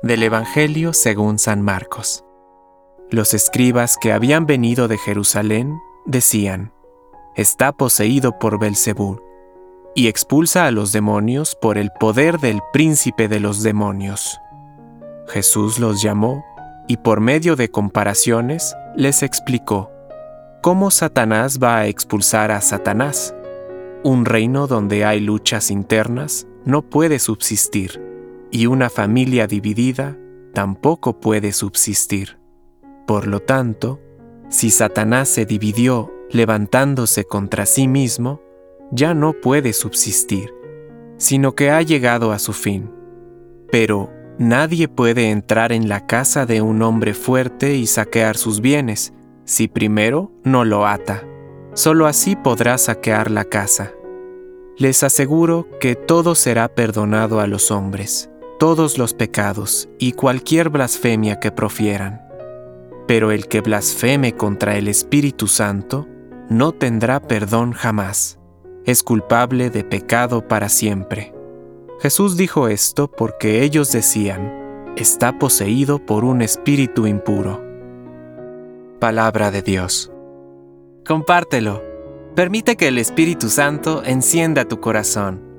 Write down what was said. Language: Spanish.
Del Evangelio según San Marcos. Los escribas que habían venido de Jerusalén decían: Está poseído por Belzebú y expulsa a los demonios por el poder del príncipe de los demonios. Jesús los llamó y por medio de comparaciones les explicó cómo Satanás va a expulsar a Satanás. Un reino donde hay luchas internas no puede subsistir, y una familia dividida tampoco puede subsistir. Por lo tanto, si Satanás se dividió levantándose contra sí mismo, ya no puede subsistir, sino que ha llegado a su fin. Pero nadie puede entrar en la casa de un hombre fuerte y saquear sus bienes, si primero no lo ata. Solo así podrá saquear la casa. Les aseguro que todo será perdonado a los hombres, todos los pecados y cualquier blasfemia que profieran. Pero el que blasfeme contra el Espíritu Santo no tendrá perdón jamás es culpable de pecado para siempre. Jesús dijo esto porque ellos decían, está poseído por un espíritu impuro. Palabra de Dios. Compártelo. Permite que el Espíritu Santo encienda tu corazón